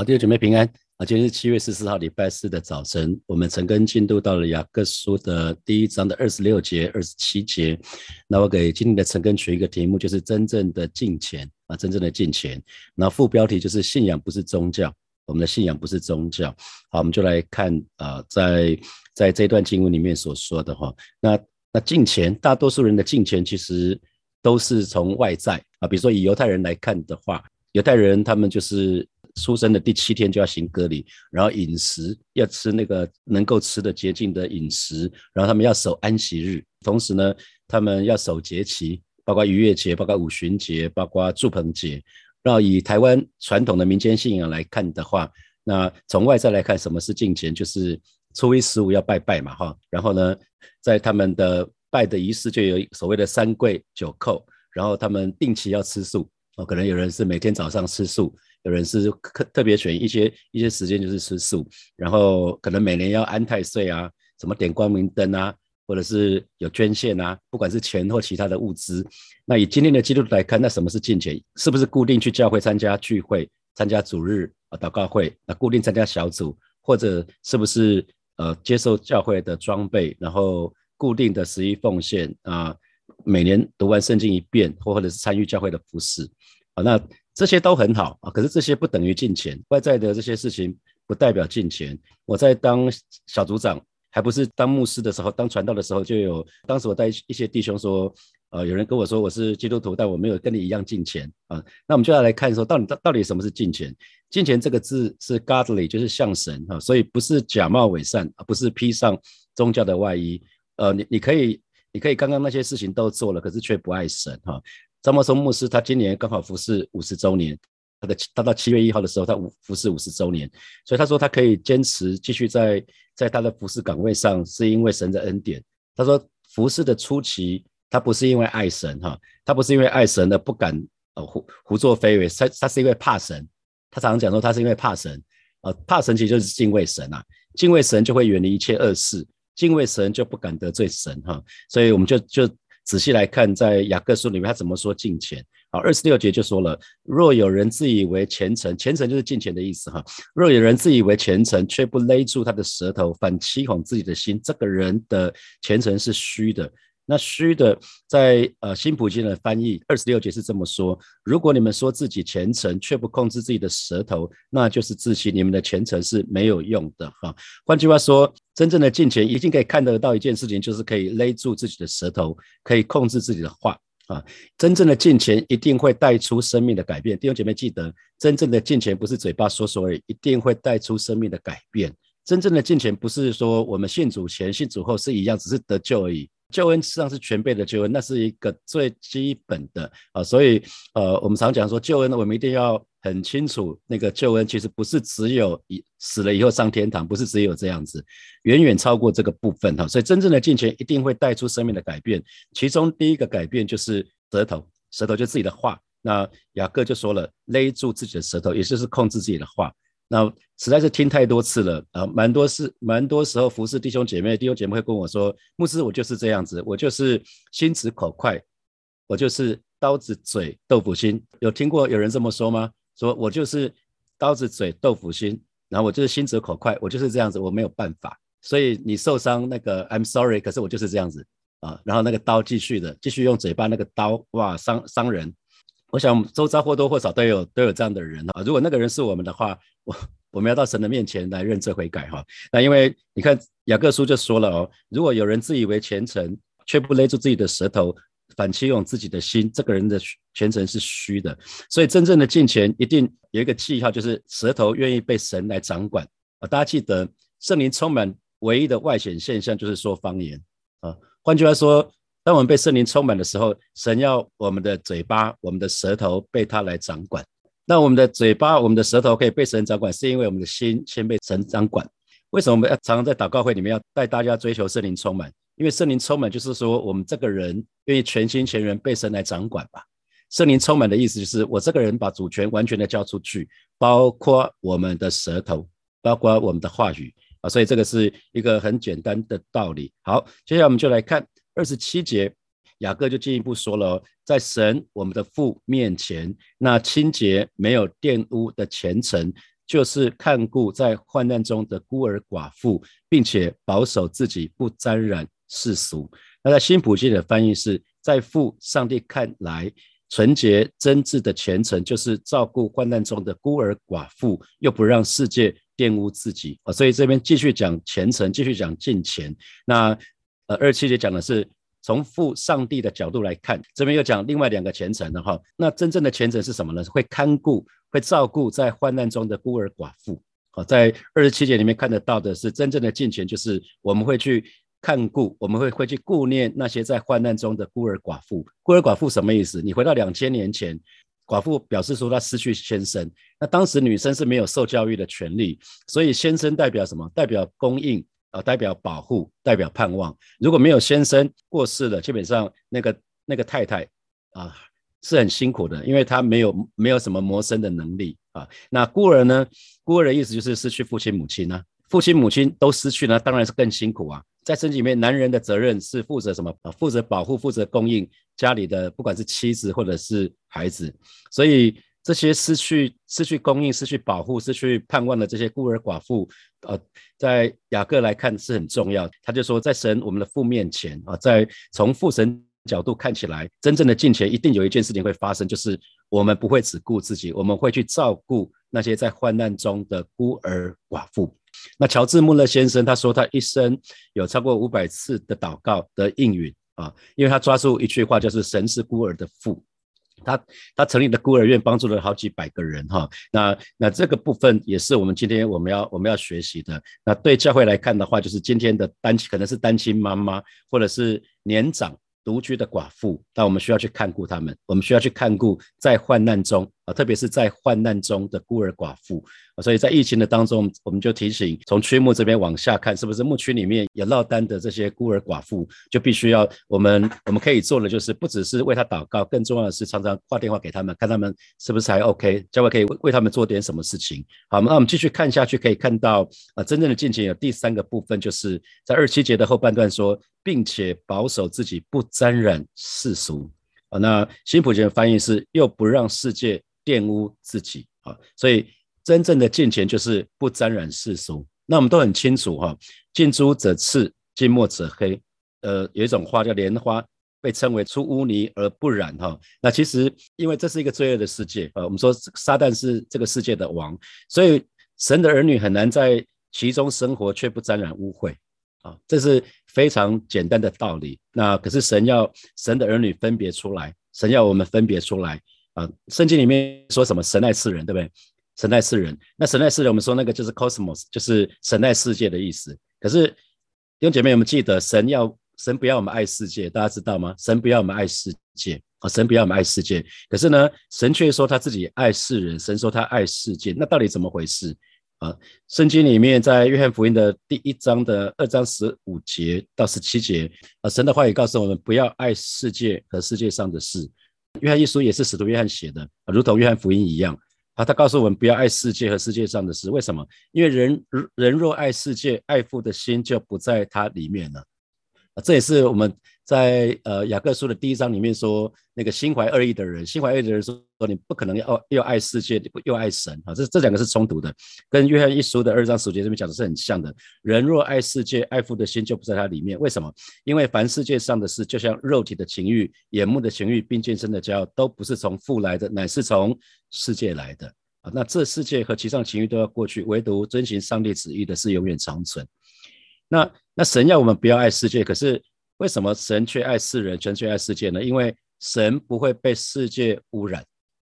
好，弟兄姐妹平安啊！今天是七月十四号，礼拜四的早晨，我们陈根进度到了雅各书的第一章的二十六节、二十七节。那我给今天的陈根取一个题目，就是真正的敬虔啊，真正的敬虔。那副标题就是信仰不是宗教，我们的信仰不是宗教。好，我们就来看啊，在在这段经文里面所说的哈，那那敬虔，大多数人的敬虔其实都是从外在啊，比如说以犹太人来看的话，犹太人他们就是。出生的第七天就要行割礼，然后饮食要吃那个能够吃的洁净的饮食，然后他们要守安息日，同时呢，他们要守节期，包括逾越节、包括五旬节、包括祝棚节。然后以台湾传统的民间信仰来看的话，那从外在来看，什么是敬虔？就是初一十五要拜拜嘛，哈。然后呢，在他们的拜的仪式就有所谓的三跪九叩，然后他们定期要吃素，哦，可能有人是每天早上吃素。有人是特特别选一些一些时间就是吃素，然后可能每年要安太岁啊，什么点光明灯啊，或者是有捐献啊，不管是钱或其他的物资。那以今天的基督徒来看，那什么是进钱？是不是固定去教会参加聚会、参加主日啊祷告会？那固定参加小组，或者是不是呃接受教会的装备，然后固定的十一奉献啊，每年读完圣经一遍，或或者是参与教会的服饰啊？那这些都很好啊，可是这些不等于进钱，外在的这些事情不代表进钱。我在当小组长，还不是当牧师的时候，当传道的时候，就有当时我带一些弟兄说，呃，有人跟我说我是基督徒，但我没有跟你一样进钱啊。那我们就要来看说，到底到到底什么是进钱？进钱这个字是 godly，就是像神哈，所以不是假冒伪善，不是披上宗教的外衣。呃，你你可以你可以刚刚那些事情都做了，可是却不爱神哈。张茂松牧师，他今年刚好服侍五十周年，他的他到七月一号的时候，他五服侍五十周年，所以他说他可以坚持继续在在他的服侍岗位上，是因为神的恩典。他说服侍的初期，他不是因为爱神哈，他不是因为爱神的不敢呃胡胡作非为，他他是因为怕神。他常常讲说他是因为怕神，呃怕神其实就是敬畏神啊，敬畏神就会远离一切恶事，敬畏神就不敢得罪神哈，所以我们就就。仔细来看，在雅各书里面，他怎么说敬虔？好，二十六节就说了：若有人自以为虔诚，虔诚就是敬虔的意思哈。若有人自以为虔诚，却不勒住他的舌头，反欺哄自己的心，这个人的虔诚是虚的。那虚的，在呃新普京的翻译二十六节是这么说：如果你们说自己虔诚，却不控制自己的舌头，那就是自欺，你们的虔诚是没有用的哈。换句话说，真正的敬虔一定可以看得到一件事情，就是可以勒住自己的舌头，可以控制自己的话啊。真正的敬虔一定会带出生命的改变。弟兄姐妹记得，真正的敬虔不是嘴巴说说而已，一定会带出生命的改变。真正的敬虔不是说我们信主前、信主后是一样，只是得救而已。救恩实际上是全备的救恩，那是一个最基本的啊，所以呃，我们常讲说救恩呢，我们一定要很清楚，那个救恩其实不是只有以死了以后上天堂，不是只有这样子，远远超过这个部分哈。所以真正的进前一定会带出生命的改变，其中第一个改变就是舌头，舌头就自己的话。那雅各就说了，勒住自己的舌头，也就是控制自己的话。那实在是听太多次了啊，蛮多事，蛮多时候服侍弟兄姐妹，弟兄姐妹会跟我说，牧师，我就是这样子，我就是心直口快，我就是刀子嘴豆腐心。有听过有人这么说吗？说我就是刀子嘴豆腐心，然后我就是心直口快，我就是这样子，我没有办法。所以你受伤那个，I'm sorry，可是我就是这样子啊。然后那个刀继续的，继续用嘴巴那个刀，哇，伤伤人。我想周遭或多或少都有都有这样的人啊。如果那个人是我们的话，我我们要到神的面前来认罪悔改哈。那因为你看雅各书就说了哦，如果有人自以为虔诚，却不勒住自己的舌头，反欺用自己的心，这个人的虔诚是虚的。所以真正的敬虔一定有一个记号，就是舌头愿意被神来掌管啊。大家记得圣灵充满唯一的外显现象就是说方言啊。换句话说。当我们被圣灵充满的时候，神要我们的嘴巴、我们的舌头被他来掌管。那我们的嘴巴、我们的舌头可以被神掌管，是因为我们的心先被神掌管。为什么我们要常常在祷告会里面要带大家追求圣灵充满？因为圣灵充满就是说，我们这个人愿意全心全人被神来掌管吧。圣灵充满的意思就是，我这个人把主权完全的交出去，包括我们的舌头，包括我们的话语啊。所以这个是一个很简单的道理。好，接下来我们就来看。二十七节，雅各就进一步说了，在神我们的父面前，那清洁没有玷污的虔诚，就是看顾在患难中的孤儿寡妇，并且保守自己不沾染世俗。那在新普济的翻译是，在父上帝看来，纯洁真挚的虔诚，就是照顾患难中的孤儿寡妇，又不让世界玷污自己啊。所以这边继续讲虔诚，继续讲敬虔。那呃，二七节讲的是从父上帝的角度来看，这边又讲另外两个虔诚的哈。那真正的虔诚是什么呢？会看顾、会照顾在患难中的孤儿寡妇。好，在二十七节里面看得到的是真正的敬虔，就是我们会去。看顾，我们会会去顾念那些在患难中的孤儿寡妇。孤儿寡妇什么意思？你回到两千年前，寡妇表示说她失去先生。那当时女生是没有受教育的权利，所以先生代表什么？代表供应啊，代表保护，代表盼望。如果没有先生过世了，基本上那个那个太太啊是很辛苦的，因为她没有没有什么谋生的能力啊。那孤儿呢？孤儿的意思就是失去父亲母亲呢。父亲母亲都失去呢，当然是更辛苦啊。在圣经里面，男人的责任是负责什么啊？负责保护、负责供应家里的，不管是妻子或者是孩子。所以这些失去、失去供应、失去保护、失去盼望的这些孤儿寡妇，呃，在雅各来看是很重要。他就说，在神我们的父面前啊，在从父神角度看起来，真正的敬虔一定有一件事情会发生，就是我们不会只顾自己，我们会去照顾那些在患难中的孤儿寡妇。那乔治·穆勒先生他说，他一生有超过五百次的祷告的应允啊，因为他抓住一句话，就是“神是孤儿的父”。他他成立的孤儿院帮助了好几百个人哈。那那这个部分也是我们今天我们要我们要学习的。那对教会来看的话，就是今天的单亲可能是单亲妈妈，或者是年长。独居的寡妇，那我们需要去看顾他们，我们需要去看顾在患难中啊，特别是在患难中的孤儿寡妇啊。所以在疫情的当中，我们就提醒，从区牧这边往下看，是不是牧区里面有落单的这些孤儿寡妇，就必须要我们我们可以做的，就是不只是为他祷告，更重要的是常常挂电话给他们，看他们是不是还 OK，教会可以为为他们做点什么事情。好，那我们继续看下去，可以看到啊，真正的进前有第三个部分，就是在二七节的后半段说。并且保守自己不沾染世俗啊，那新普贤的翻译是又不让世界玷污自己啊，所以真正的敬虔就是不沾染世俗。那我们都很清楚哈，近朱者赤，近墨者黑。呃，有一种花叫莲花，被称为出污泥而不染哈。那其实因为这是一个罪恶的世界啊，我们说撒旦是这个世界的王，所以神的儿女很难在其中生活却不沾染污秽。啊，这是非常简单的道理。那可是神要神的儿女分别出来，神要我们分别出来啊。圣经里面说什么？神爱世人，对不对？神爱世人。那神爱世人，我们说那个就是 cosmos，就是神爱世界的意思。可是弟兄姐妹，有没有记得神要神不要我们爱世界？大家知道吗？神不要我们爱世界啊！神不要我们爱世界。可是呢，神却说他自己爱世人。神说他爱世界，那到底怎么回事？啊，圣经里面在约翰福音的第一章的二章十五节到十七节，啊，神的话语告诉我们不要爱世界和世界上的事。约翰一书也是使徒约翰写的，如同约翰福音一样，啊，他告诉我们不要爱世界和世界上的事。为什么？因为人人若爱世界，爱父的心就不在它里面了。啊，这也是我们。在呃雅各书的第一章里面说，那个心怀恶意的人，心怀恶意的人说你不可能要又爱世界又爱神啊，这这两个是冲突的，跟约翰一书的二章十节这边讲的是很像的。人若爱世界，爱父的心就不在他里面。为什么？因为凡世界上的事，就像肉体的情欲、眼目的情欲，并健身的骄傲，都不是从父来的，乃是从世界来的啊。那这世界和其上情欲都要过去，唯独遵行上帝旨意的是永远长存。那那神要我们不要爱世界，可是。为什么神却爱世人，神却爱世界呢？因为神不会被世界污染。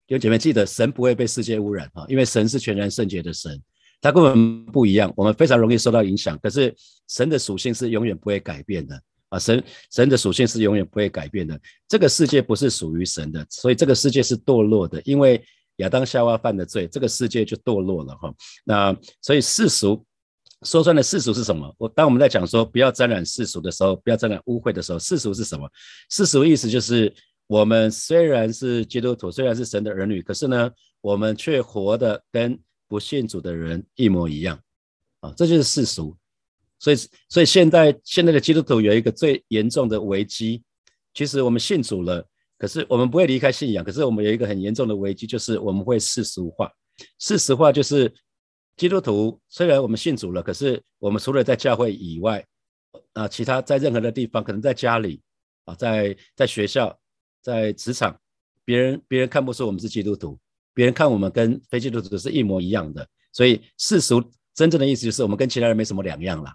有姐妹记得，神不会被世界污染啊！因为神是全然圣洁的神，他跟我们不一样。我们非常容易受到影响，可是神的属性是永远不会改变的啊！神神的属性是永远不会改变的。这个世界不是属于神的，所以这个世界是堕落的。因为亚当夏娃犯的罪，这个世界就堕落了哈。那所以世俗。说穿了世俗是什么？我当我们在讲说不要沾染世俗的时候，不要沾染污秽的时候，世俗是什么？世俗意思就是我们虽然是基督徒，虽然是神的儿女，可是呢，我们却活的跟不信主的人一模一样啊！这就是世俗。所以，所以现在现在的基督徒有一个最严重的危机。其实我们信主了，可是我们不会离开信仰。可是我们有一个很严重的危机，就是我们会世俗化。世俗化就是。基督徒虽然我们信主了，可是我们除了在教会以外，啊，其他在任何的地方，可能在家里啊，在在学校，在职场，别人别人看不出我们是基督徒，别人看我们跟非基督徒是一模一样的。所以世俗真正的意思就是我们跟其他人没什么两样啦。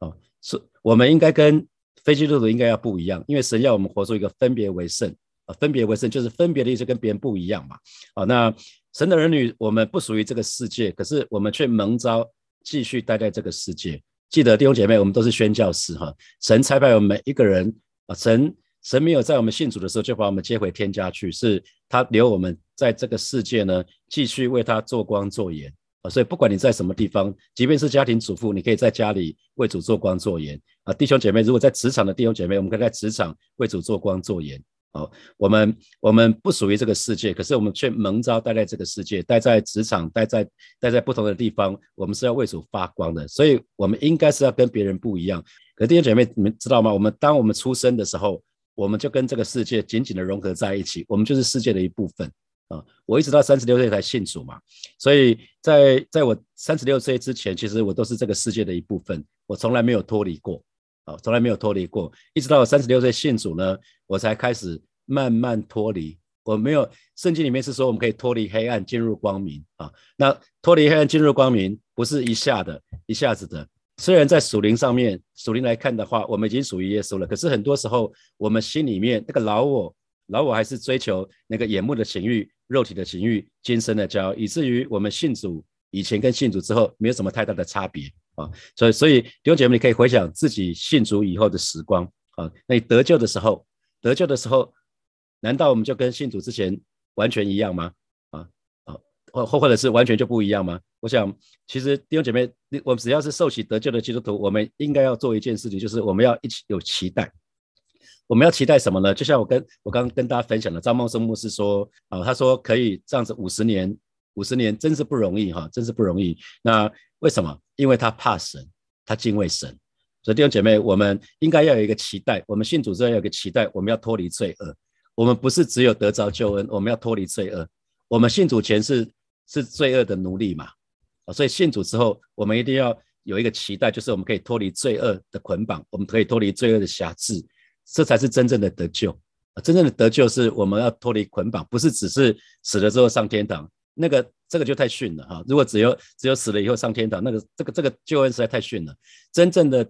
哦，是我们应该跟非基督徒应该要不一样，因为神要我们活出一个分别为圣啊，分别为圣就是分别的意思跟别人不一样嘛。啊，那。神的儿女，我们不属于这个世界，可是我们却蒙召继续待在这个世界。记得弟兄姐妹，我们都是宣教士哈。神差派我们每一个人啊，神神没有在我们信主的时候就把我们接回天家去，是他留我们在这个世界呢，继续为他做光做盐啊。所以不管你在什么地方，即便是家庭主妇，你可以在家里为主做光做盐啊。弟兄姐妹，如果在职场的弟兄姐妹，我们可以在职场为主做光做盐。哦，我们我们不属于这个世界，可是我们却蒙召待在这个世界，待在职场，待在待在不同的地方，我们是要为主发光的，所以我们应该是要跟别人不一样。可弟兄姐妹，你们知道吗？我们当我们出生的时候，我们就跟这个世界紧紧的融合在一起，我们就是世界的一部分啊！我一直到三十六岁才信主嘛，所以在在我三十六岁之前，其实我都是这个世界的一部分，我从来没有脱离过。啊，从来没有脱离过，一直到我三十六岁信主呢，我才开始慢慢脱离。我没有圣经里面是说我们可以脱离黑暗进入光明啊。那脱离黑暗进入光明不是一下的，一下子的。虽然在属灵上面，属灵来看的话，我们已经属于耶稣了。可是很多时候，我们心里面那个老我，老我还是追求那个眼目的情欲、肉体的情欲、今生的骄傲，以至于我们信主以前跟信主之后没有什么太大的差别。啊，所以所以弟兄姐妹，你可以回想自己信主以后的时光啊。那你得救的时候，得救的时候，难道我们就跟信主之前完全一样吗？啊啊，或或或者是完全就不一样吗？我想，其实弟兄姐妹，我们只要是受洗得救的基督徒，我们应该要做一件事情，就是我们要一起有期待。我们要期待什么呢？就像我跟我刚刚跟大家分享的，张茂生牧师说啊，他说可以这样子五十年，五十年真是不容易哈，真是不容易。那为什么？因为他怕神，他敬畏神，所以弟兄姐妹，我们应该要有一个期待。我们信主之后要有个期待，我们要脱离罪恶。我们不是只有得着救恩，我们要脱离罪恶。我们信主前是是罪恶的奴隶嘛？所以信主之后，我们一定要有一个期待，就是我们可以脱离罪恶的捆绑，我们可以脱离罪恶的辖制，这才是真正的得救。真正的得救是我们要脱离捆绑，不是只是死了之后上天堂。那个这个就太逊了哈！如果只有只有死了以后上天堂，那个这个这个救恩实在太逊了。真正的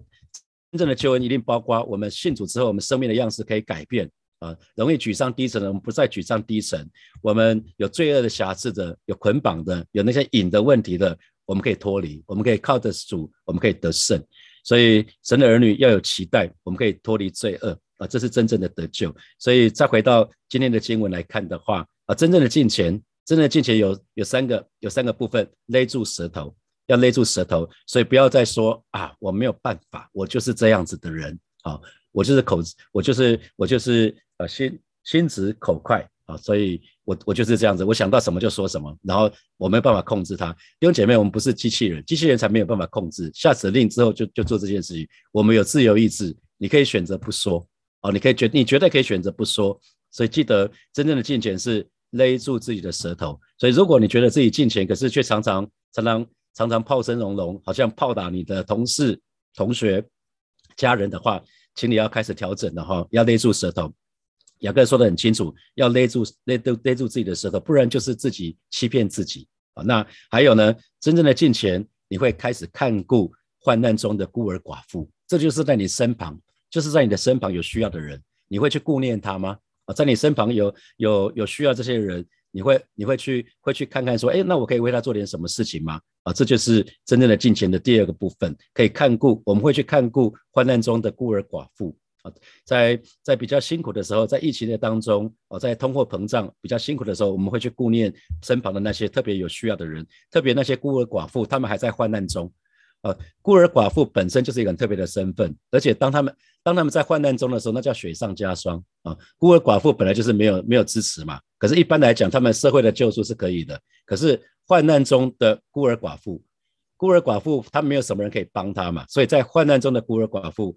真正的救恩一定包括我们信主之后，我们生命的样式可以改变啊。容易沮丧低沉的，我们不再沮丧低沉；我们有罪恶的瑕疵的，有捆绑的，有那些瘾的问题的，我们可以脱离，我们可以靠着主，我们可以得胜。所以神的儿女要有期待，我们可以脱离罪恶啊，这是真正的得救。所以再回到今天的经文来看的话啊，真正的进前。真正的进前有有三个有三个部分勒住舌头，要勒住舌头，所以不要再说啊，我没有办法，我就是这样子的人啊，我就是口，我就是我就是呃心心直口快啊，所以我我就是这样子，我想到什么就说什么，然后我没有办法控制它。弟兄姐妹，我们不是机器人，机器人才没有办法控制，下指令之后就就做这件事情。我们有自由意志，你可以选择不说哦，你可以决，你绝对可以选择不说。所以记得真正的进前是。勒住自己的舌头，所以如果你觉得自己进钱，可是却常常常常常常炮声隆隆，好像炮打你的同事、同学、家人的话，请你要开始调整了哈，要勒住舌头。雅各说的很清楚，要勒住勒都勒住自己的舌头，不然就是自己欺骗自己啊。那还有呢，真正的进钱，你会开始看顾患难中的孤儿寡妇，这就是在你身旁，就是在你的身旁有需要的人，你会去顾念他吗？啊，在你身旁有有有需要这些人，你会你会去会去看看说，哎，那我可以为他做点什么事情吗？啊，这就是真正的金钱的第二个部分，可以看顾，我们会去看顾患难中的孤儿寡妇啊，在在比较辛苦的时候，在疫情的当中，哦，在通货膨胀比较辛苦的时候，我们会去顾念身旁的那些特别有需要的人，特别那些孤儿寡妇，他们还在患难中。呃，孤儿寡妇本身就是一个很特别的身份，而且当他们当他们在患难中的时候，那叫雪上加霜啊。孤儿寡妇本来就是没有没有支持嘛，可是，一般来讲，他们社会的救助是可以的。可是患难中的孤儿寡妇，孤儿寡妇他没有什么人可以帮他嘛，所以在患难中的孤儿寡妇，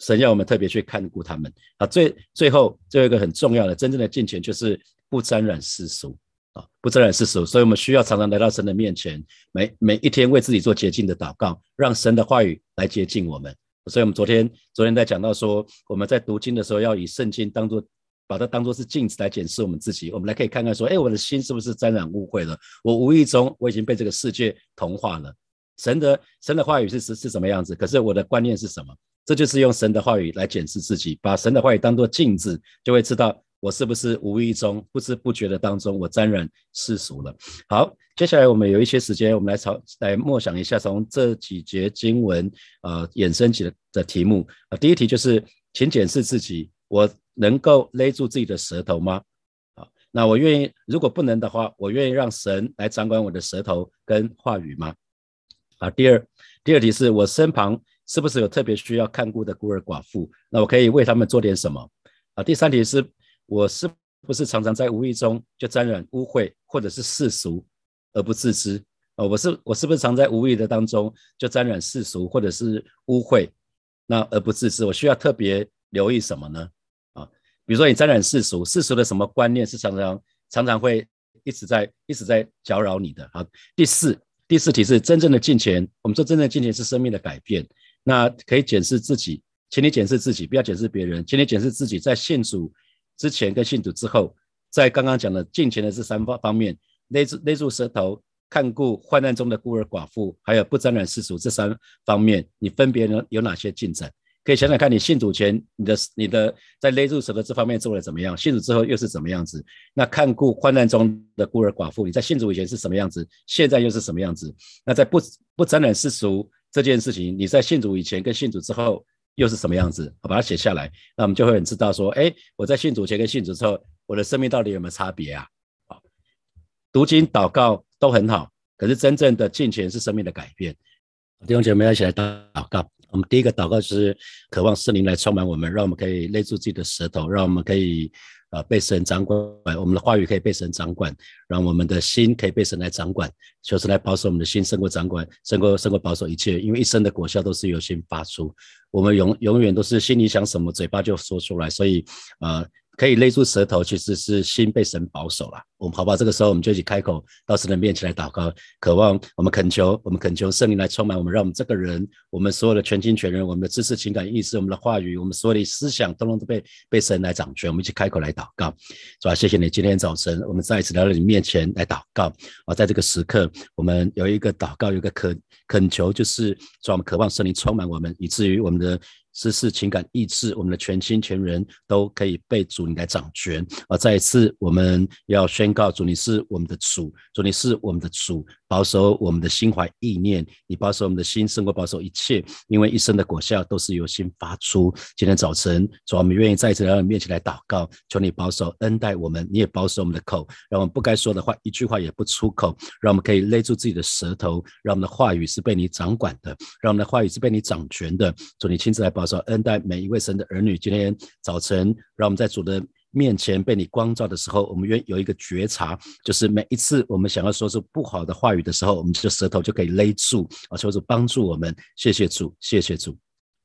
神要我们特别去看顾他们啊。最最后最后一个很重要的真正的金钱就是不沾染世俗啊，不沾染世俗，所以我们需要常常来到神的面前，每每一天为自己做洁净的祷告，让神的话语来洁净我们。所以，我们昨天昨天在讲到说，我们在读经的时候，要以圣经当做，把它当做是镜子来检视我们自己。我们来可以看看说，哎，我的心是不是沾染污秽了？我无意中我已经被这个世界同化了。神的神的话语是是是什么样子？可是我的观念是什么？这就是用神的话语来检视自己，把神的话语当做镜子，就会知道。我是不是无意中、不知不觉的当中，我沾染世俗了？好，接下来我们有一些时间，我们来朝来默想一下，从这几节经文呃衍生起的的题目啊。第一题就是，请检视自己，我能够勒住自己的舌头吗？啊，那我愿意，如果不能的话，我愿意让神来掌管我的舌头跟话语吗？啊，第二第二题是我身旁是不是有特别需要看顾的孤儿寡妇？那我可以为他们做点什么？啊，第三题是。我是不是常常在无意中就沾染污秽，或者是世俗而不自知？哦，我是我是不是常在无意的当中就沾染世俗或者是污秽，那而不自知？我需要特别留意什么呢？啊，比如说你沾染世俗，世俗的什么观念是常常常常会一直在一直在搅扰你的？好，第四第四题是真正的金钱。我们说真正的金钱是生命的改变，那可以检视自己，请你检视自己，不要检视别人，请你检视自己在信主。之前跟信主之后，在刚刚讲的近前的这三方方面，勒住勒住舌头，看顾患难中的孤儿寡妇，还有不沾染世俗这三方面，你分别呢有哪些进展？可以想想看你信主前，你的你的在勒住舌头这方面做的怎么样？信主之后又是怎么样子？那看顾患难中的孤儿寡妇，你在信主以前是什么样子？现在又是什么样子？那在不不沾染世俗这件事情，你在信主以前跟信主之后？又是什么样子？我把它写下来，那我们就会很知道说，哎，我在信主前跟信主之后，我的生命到底有没有差别啊？好，读经祷告都很好，可是真正的进前是生命的改变。弟兄姐妹一起来祷告。我们第一个祷告就是渴望圣灵来充满我们，让我们可以勒住自己的舌头，让我们可以。啊，被神掌管，我们的话语可以被神掌管，让我们的心可以被神来掌管，求神来保守我们的心，胜过掌管，胜过胜过保守一切。因为一生的果效都是由心发出，我们永永远都是心里想什么，嘴巴就说出来。所以，呃。可以勒住舌头，其实是心被神保守了。我们好不好？这个时候，我们就一起开口到神的面前来祷告，渴望我们恳求，我们恳求圣灵来充满我们，让我们这个人，我们所有的全心全人，我们的知识、情感、意识，我们的话语，我们所有的思想，通通都被被神来掌权。我们一起开口来祷告，是吧？谢谢你，今天早晨我们再一次来到你面前来祷告啊！在这个时刻，我们有一个祷告，有个恳恳求，就是说我们渴望圣灵充满我们，以至于我们的。知识、情感、意志，我们的全心全人都可以被主你来掌权。而再一次，我们要宣告主你是我们的主，主你是我们的主，保守我们的心怀意念，你保守我们的心胜过保守一切，因为一生的果效都是由心发出。今天早晨，主我们愿意再一次来到你面前来祷告，求你保守恩待我们，你也保守我们的口，让我们不该说的话一句话也不出口，让我们可以勒住自己的舌头，让我们的话语是被你掌管的，让我们的话语是被你掌权的。主你亲自来保。说恩待每一位神的儿女。今天早晨，让我们在主的面前被你光照的时候，我们愿有一个觉察，就是每一次我们想要说出不好的话语的时候，我们的舌头就可以勒住啊，求主帮助我们。谢谢主，谢谢主。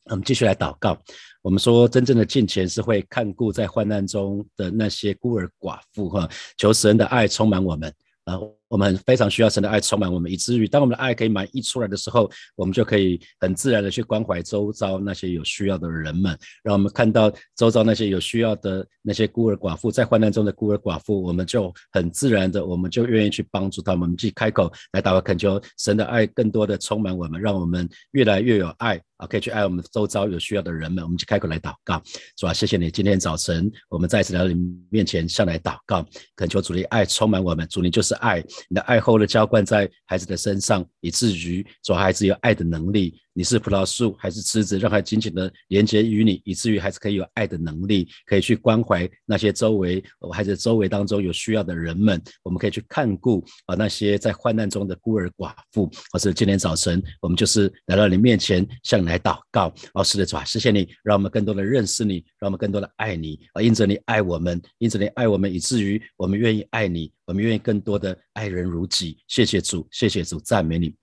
我们继续来祷告。我们说，真正的敬虔是会看顾在患难中的那些孤儿寡妇哈，求神的爱充满我们然后。我们非常需要神的爱充满我们，以至于当我们的爱可以满溢出来的时候，我们就可以很自然的去关怀周遭那些有需要的人们。让我们看到周遭那些有需要的那些孤儿寡妇，在患难中的孤儿寡妇，我们就很自然的，我们就愿意去帮助他们。去开口来祷告，恳求神的爱更多的充满我们，让我们越来越有爱啊，可以去爱我们周遭有需要的人们。我们就开口来祷告，主啊，谢谢你，今天早晨我们再次来到你面前向来祷告，恳求主的爱充满我们，主你就是爱。你的爱厚的浇灌在孩子的身上，以至于主孩子有爱的能力。你是葡萄树还是枝子，让孩子紧紧的连接于你，以至于孩子可以有爱的能力，可以去关怀那些周围孩子周围当中有需要的人们。我们可以去看顾啊那些在患难中的孤儿寡妇。或是今天早晨，我们就是来到你面前向你来祷告。哦，是的，主啊，谢谢你，让我们更多的认识你，让我们更多的爱你啊，因着你爱我们，因着你爱我们，以至于我们愿意爱你，我们愿意更多的爱人如己。谢谢主，谢谢主，赞美你。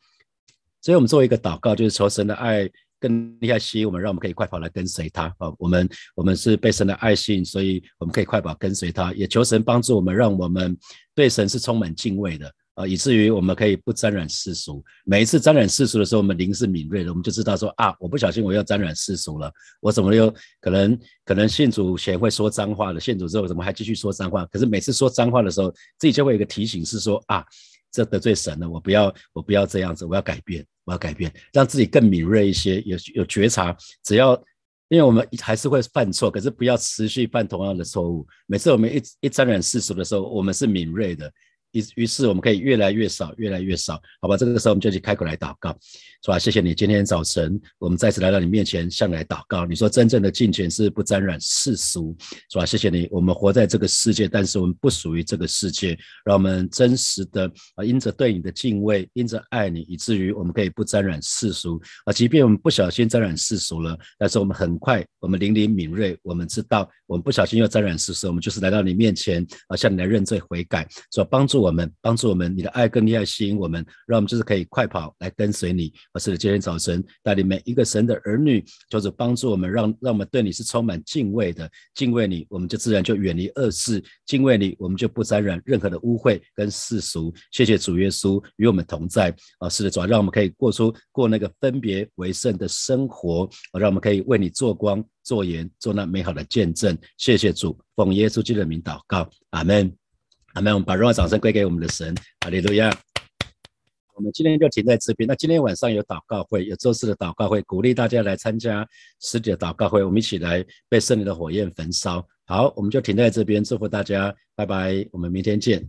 所以，我们做一个祷告，就是求神的爱更厉害吸引我们，让我们可以快跑来跟随他啊！我们我们是被神的爱信，所以我们可以快跑跟随他，也求神帮助我们，让我们对神是充满敬畏的啊，以至于我们可以不沾染世俗。每一次沾染世俗的时候，我们灵是敏锐的，我们就知道说啊，我不小心我要沾染世俗了，我怎么又可能可能信主前会说脏话了，信主之后怎么还继续说脏话？可是每次说脏话的时候，自己就会有一个提醒是说啊。这得罪神了，我不要，我不要这样子，我要改变，我要改变，让自己更敏锐一些，有有觉察。只要，因为我们还是会犯错，可是不要持续犯同样的错误。每次我们一一沾染世俗的时候，我们是敏锐的。于于是我们可以越来越少，越来越少，好吧？这个时候我们就去开口来祷告，是吧？谢谢你，今天早晨我们再次来到你面前，向你来祷告。你说真正的敬虔是不沾染世俗，是吧？谢谢你，我们活在这个世界，但是我们不属于这个世界，让我们真实的啊，因着对你的敬畏，因着爱你，以至于我们可以不沾染世俗啊。即便我们不小心沾染世俗了，但是我们很快，我们灵灵敏锐，我们知道我们不小心又沾染世俗，我们就是来到你面前啊，向你来认罪悔改，说帮助。我们帮助我们，你的爱更厉害，吸引我们，让我们就是可以快跑来跟随你。而是今天早晨带领每一个神的儿女，就是帮助我们，让让我们对你是充满敬畏的。敬畏你，我们就自然就远离恶事；敬畏你，我们就不沾染任何的污秽跟世俗。谢谢主耶稣与我们同在啊！是的，主要让我们可以过出过那个分别为圣的生活，让我们可以为你做光、做盐、做那美好的见证。谢谢主，奉耶稣基督的名祷告，阿门。阿门我们把荣耀掌声归给我们的神，哈利路亚。我们今天就停在这边。那今天晚上有祷告会，有周四的祷告会，鼓励大家来参加实体的祷告会，我们一起来被圣灵的火焰焚烧。好，我们就停在这边，祝福大家，拜拜，我们明天见。